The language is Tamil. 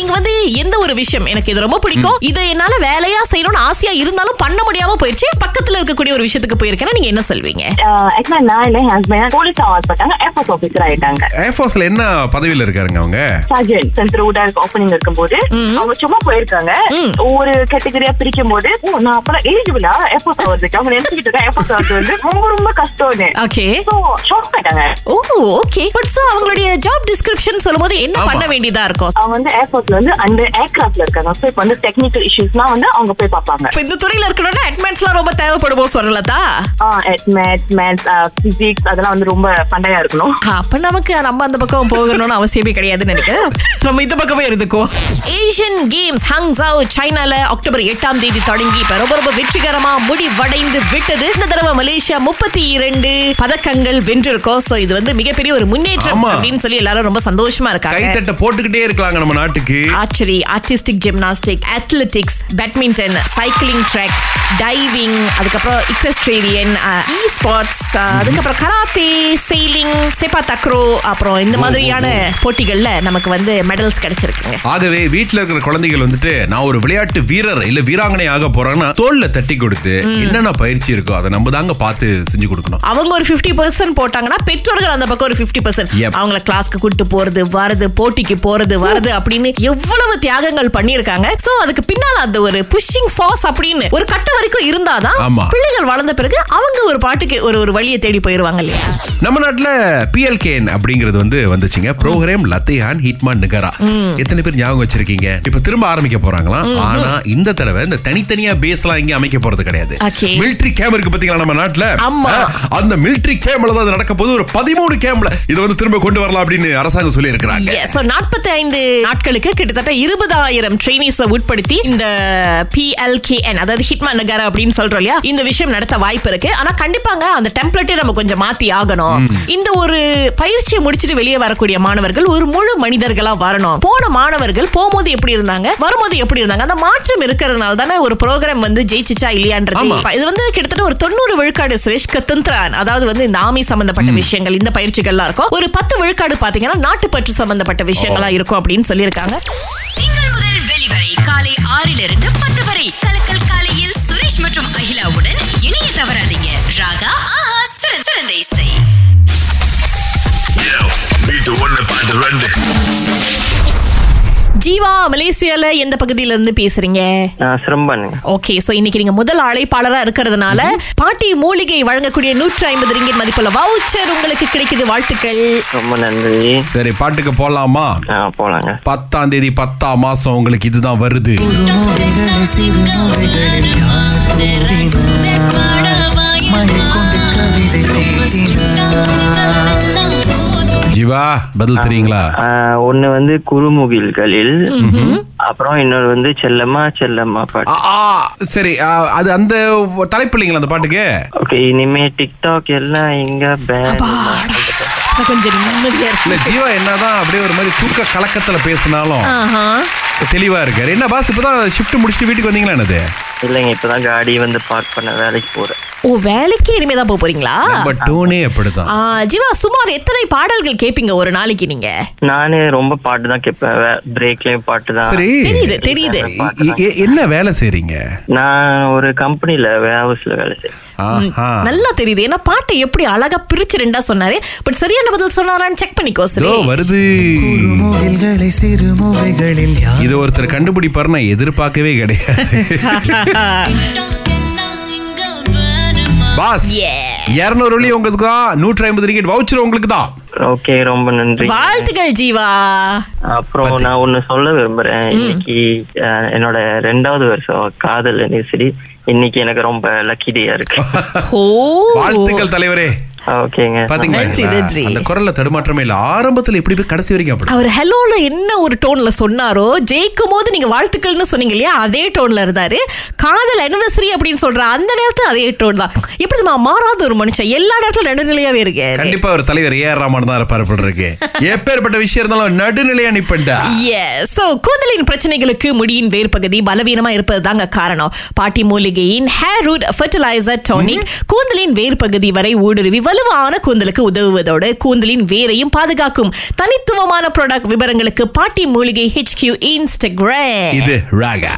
நீங்க வந்து எந்த ஒரு விஷயம் எனக்கு இது ரொம்ப பிடிக்கும். இது என்னால வேலையா செய்யணும்னு ஆசையா இருந்தாலும் பண்ண முடியாம போயிருச்சு. பக்கத்துல இருக்கக்கூடிய ஒரு விஷயத்துக்கு போயிருக்கேன்னா நீங்க என்ன சொல்வீங்க? ஏர்ஃபோர்ஸ்ல என்ன பதவியில இருக்காருங்க அவங்க? சர்ஜன் சென்டர் ஊடாக ஓப்பனிங் இருக்கும்போது அவங்க சும்மா போயிருக்காங்க. ஒவ்வொரு கேட்டகரியா பிரிக்கும் போது ஓ நான் அப்பலாம் எலிஜிபிளா ஏர்போர்ட் ஆகிறதுக்கு அவங்க நினைச்சிட்டு இருக்கேன் ஏர்போர்ட் ஆகிறது வந்து ரொம்ப ரொம்ப கஷ்டம்னு. ஓகே ஷாக் ஆயிட்டாங்க. ஓ ஓகே பட் சோ அவங்களுடைய ஜாப் டிஸ்கிரிப்ஷன் சொல்லும்போது என்ன. பண்ண வேண்டியதா இருக்கும்? அவங்க வந்து ஏர்போர்ட்ல வந்து அந்த ஏர்கிராஃப்ட்ல இருக்காங்க. ஸோ இப்போ வந்து டெக்னிக்கல் இஷ்யூஸ்லாம் வந்து அவங்க போய் பார்ப்பாங்க. இப்ப இந்த துறையில இருக்கணும்னா அட்மெண்ட்ஸ்லாம் ரொம்ப தேவைப்படுமோ சொல்லலதா மேத்ஸ் மேத்ஸ் பிசிக்ஸ் அதெல்லாம் வந்து ரொம்ப பண்டையா இருக்கணும். அப்ப நமக்கு நம்ம அந்த பக்கம் போகணும்னு அவசியமே கிடையாதுன்னு நினைக்கிறேன். நம்ம இந்த பக்கமே இருந்துக்கோ ஏசியன் கேம்ஸ் ஹங்ஸாவ் சைனால அக்டோபர் எட்டாம் தேதி தொடங்கி இப்ப ரொம்ப ரொம்ப வெற்றிகரமா முடிவடைந்து விட்டது. இந்த தடவை மலேசியா முப்பத்தி இரண்டு பதக்கங்கள் வென்றிருக்கோம். சோ இது வந்து மிகப்பெரிய ஒரு முன்னேற்றம். அப்படின்னு சொல்லி எல்லாரும் ரொம்ப சந்தோஷமா இருக்காங்க. கைத்தட்ட போட்டுக்கிட்டே இருக்கலாங்க நம்ம நாட்டுக்கு. Archery artistic gymnastic athletics badminton cycling track diving அதுக்கப்புறம் இக்வெஸ்ட்ரேரியன் இ ஸ்போர்ட்ஸ் அதுக்கப்புறம் கராத்தே செயிலிங் செப்பா தக்ரோ அப்புறம் இந்த மாதிரியான போட்டிகள்ல நமக்கு வந்து மெடல்ஸ் கிடைச்சிருக்குங்க. ஆகவே வீட்ல இருக்கிற குழந்தைகள் வந்துட்டு நான் ஒரு விளையாட்டு வீரர் இல்ல வீராங்கனை ஆக போறேன்னா தோல்ல தட்டி கொடுத்து என்னென்ன பயிற்சி இருக்கோ அதை நம்ம தாங்க பார்த்து செஞ்சு கொடுக்கணும். அவங்க ஒரு 50% பர்சன்ட் போட்டாங்கன்னா பெற்றோர்கள் அந்த பக்கம் ஒரு 50% பர்சன்ட். அவங்கள கிளாஸ்க்கு கூட்டு போறது வரது போட்டிக்கு போறது வரது அப்படின்னு எவ்வளவு தியாகங்கள் பண்ணிருக்காங்க சோ அதுக்கு பின்னால அந்த ஒரு புஷிங் ஃபாஸ் அப்படின்னு ஒரு கட்டம் வரைக்கும் இருந்தாதான். பிள்ளைகள் வளர்ந்த பிறகு அவங்க ஒரு பாட்டுக்கு ஒரு ஒரு வழியை தேடி போயிருவாங்க இல்லையா? நம்ம நாட்டுல பிஎல்கேன் அப்படிங்கிறது வந்து வந்துச்சுங்க. ப்ரோக்ராம் லத்தையான் ஹிட்மான் நிகரா எத்தனை பேர் ஞாபகம் வச்சிருக்கீங்க? இப்ப திரும்ப ஆரம்பிக்க போறாங்களாம். ஆனா இந்த தடவை இந்த தனித்தனியா பேஸ் எல்லாம் இங்க அமைக்க போறது கிடையாது. Okay. மிலிட்டரி கேம்ப் இருக்கு பாத்தீங்களா நம்ம நாட்டுல? அந்த மிலிட்டரி கேம்ப்ல தான் அது நடக்க போது ஒரு பதிமூணு கேம்ப்ல இதை வந்து திரும்ப கொண்டு வரலாம் அப்படின்னு அரசாங்கம் சொல்லி இருக்கிறாங்க நாற்பத்தி ஐந்து நாட்களுக்கு கிட்டத்தட்ட இருபதாயிரம் ட்ரைனிஸை உட்படுத்தி இந்த பிஎல்கேஎன் அதாவது ஹிட்மான் நகர் அப்படின்னு சொல்றோம் இல்லையா? இந்த விஷயம் நடத்த வாய்ப்பு இருக்கு. ஆனா கண்டிப்பாங்க அந்த டெம்ப்ளேட்டே நம்ம கொஞ்சம் மாத்தி ஆகணும். இந்த ஒரு பயிற்சியை முடிச்சிட்டு வெளியே வரக்கூடிய மாணவர்கள் ஒரு முழு மனிதர்களா வரணும். போன மாணவர்கள் போகும்போது எப்படி இருந்தாங்க? வரும்போது எப்படி இருந்தாங்க? அந்த மாற்றம் இருக்கிறதுனால தானே ஒரு ப்ரோக்ராம் வந்து ஜெயிச்சிச்சா இல்லையான்றது. இது வந்து கிட்டத்தட்ட ஒரு தொண்ணூறு விழுக்காடு சுரேஷ் கத்தந்திரான் அதாவது வந்து இந்த ஆமி சம்பந்தப்பட்ட விஷயங்கள் இந்த பயிற்சிகள்லாம் இருக்கும். ஒரு பத்து விழுக்காடு பாத்தீங்கன்னா நாட்டுப்பற்று சம்பந்தப்பட்ட விஷயங்களா இருக்கும் அப்படின்னு சொல்லியிருக்காங்க. வரை காலை ஆறிலிருந்து பத்து வரை. கலக்கல் காலையில் சுரேஷ் மற்றும் அகிலாவுடன் இணைய தவறாதீங்க. ராகா ஜீவா மலேசியால எந்த பகுதியில இருந்து பேசுறீங்க சிரம்பனுங்க ஓகே சோ இன்னைக்கு நீங்க முதல் அழைப்பாளரா இருக்கிறதுனால பாட்டி மூலிகை வழங்கக்கூடிய நூற்றி ஐம்பது ரிங்கிட் மதிப்புள்ள வவுச்சர் உங்களுக்கு கிடைக்குது. வாழ்த்துக்கள். ரொம்ப நன்றி. சரி பாட்டுக்கு போலாமா? ஆ போலாங்க. பத்தாம் தேதி பத்தாம் மாசம் உங்களுக்கு இதுதான் வருது. மழை கொண்டு கவிதை ஜீவா பதில் தெரியுங்களா ஒண்ணு வந்து குறுமுகில்களில் அப்புறம் இன்னொரு வந்து செல்லம்மா செல்லம்மா பாட்டு. சரி அது அந்த தலைப்பு இல்லைங்களா அந்த பாட்டுக்கு? ஓகே இனிமே டிக்டாக் எல்லாம் எங்க கொஞ்சம் நிம்மதியா ஜீவா என்னதான் அப்படியே ஒரு மாதிரி தூக்க கலக்கத்துல பேசினாலும் ஆஹா. தெளிவா இருக்காரு. என்ன பாஸ் இப்பதான் ஷிஃப்ட் முடிச்சுட்டு வீட்டுக்கு வந்தீங்களா என்னது? இல்லைங்க இப்பதான் காடி வந்து பார்க் பண்ண வேலைக்கு போறேன். ஓ வேலைக்கு இனிமே தான் போக போறீங்களா? நம்ம டோனே அப்படிதான். ஆ, ஜீவா சுமார் எத்தனை பாடல்கள் கேப்பீங்க ஒரு நாளைக்கு நீங்க? நானு ரொம்ப பாட்டு தான் கேட்பேன் பிரேக்லயும் பாட்டு தான் சரி. தெரியுது தெரியுது. என்ன வேலை செய்றீங்க? நான் ஒரு கம்பெனில வேர் ஹவுஸ்ல வேலை செய்றேன். நல்லா தெரியுது. ஏன்னா பாட்டை எப்படி அழகா பிரிச்சு ரெண்டா சொன்னாரு. பட் சரியான பதில் சொன்னாரான்னு செக் பண்ணிக்கோ சரி வருது. இது ஒருத்தர் கண்டுபிடிப்பாரு நான் எதிர்பார்க்கவே கிடையாது. பாஸ். Yeah. இருநூறு வழி உங்களுக்கு? தான் நூற்றி ஐம்பது டிக்கெட் வவுச்சர் உங்களுக்கு தான் ஓகே ரொம்ப நன்றி. வாழ்த்துக்கள் ஜீவா. அப்புறம் நான் ஒண்ணு சொல்ல விரும்புறேன். இன்னைக்கு என்னோட ரெண்டாவது வருஷம் காதல் அனிவர்சரி இன்னைக்கு எனக்கு ரொம்ப லக்கி டேயா இருக்கு. ஓ. வாழ்த்துக்கள் தலைவரே. பாத்தீங்களா? அந்த குரல்ல தடுமாற்றமே இல்ல. ஆரம்பத்துல எப்படி போய் கடைசி வரைக்கும் அப்படி? அவர் ஹலோல என்ன ஒரு டோன்ல சொன்னாரோ ஜெயிக்கும் போது நீங்க வாழ்த்துக்கள்னு சொன்னீங்க இல்லையா? அதே டோன்ல இருந்தாரு. காதல் அனிவர்சரி அப்படின்னு சொல்ற அந்த நேரத்துல அதே டோன் தான். எப்படி நம்ம மாறாத ஒரு மனுஷன். எல்லா நேரத்துல நடுநிலையாவே இருக்கு கண்டிப்பா ஒரு தலைவர் ஏ ஆர் ராமன் தான் இருப்பாரு போல இருக்கு. எப்பேற்பட்ட விஷயம் இருந்தாலும் நடுநிலையா நிப்பண்டா சோ கூந்தலின் பிரச்சனைகளுக்கு முடியின் வேர் பகுதி பலவீனமா இருப்பது தாங்க காரணம். பாட்டி மூலிகையின் ஹேர் ரூட் ஃபெர்டிலைசர் டானிக் கூந்தலின் வேர் பகுதி வரை ஊடுருவி வலுவான கூந்தலுக்கு உதவுவதோடு கூந்தலின் வேரையும் பாதுகாக்கும் தனித்துவமான ப்ராடக்ட் விவரங்களுக்கு பாட்டி மூலிகை HQ இன்ஸ்டாகிராம் இது ராகா.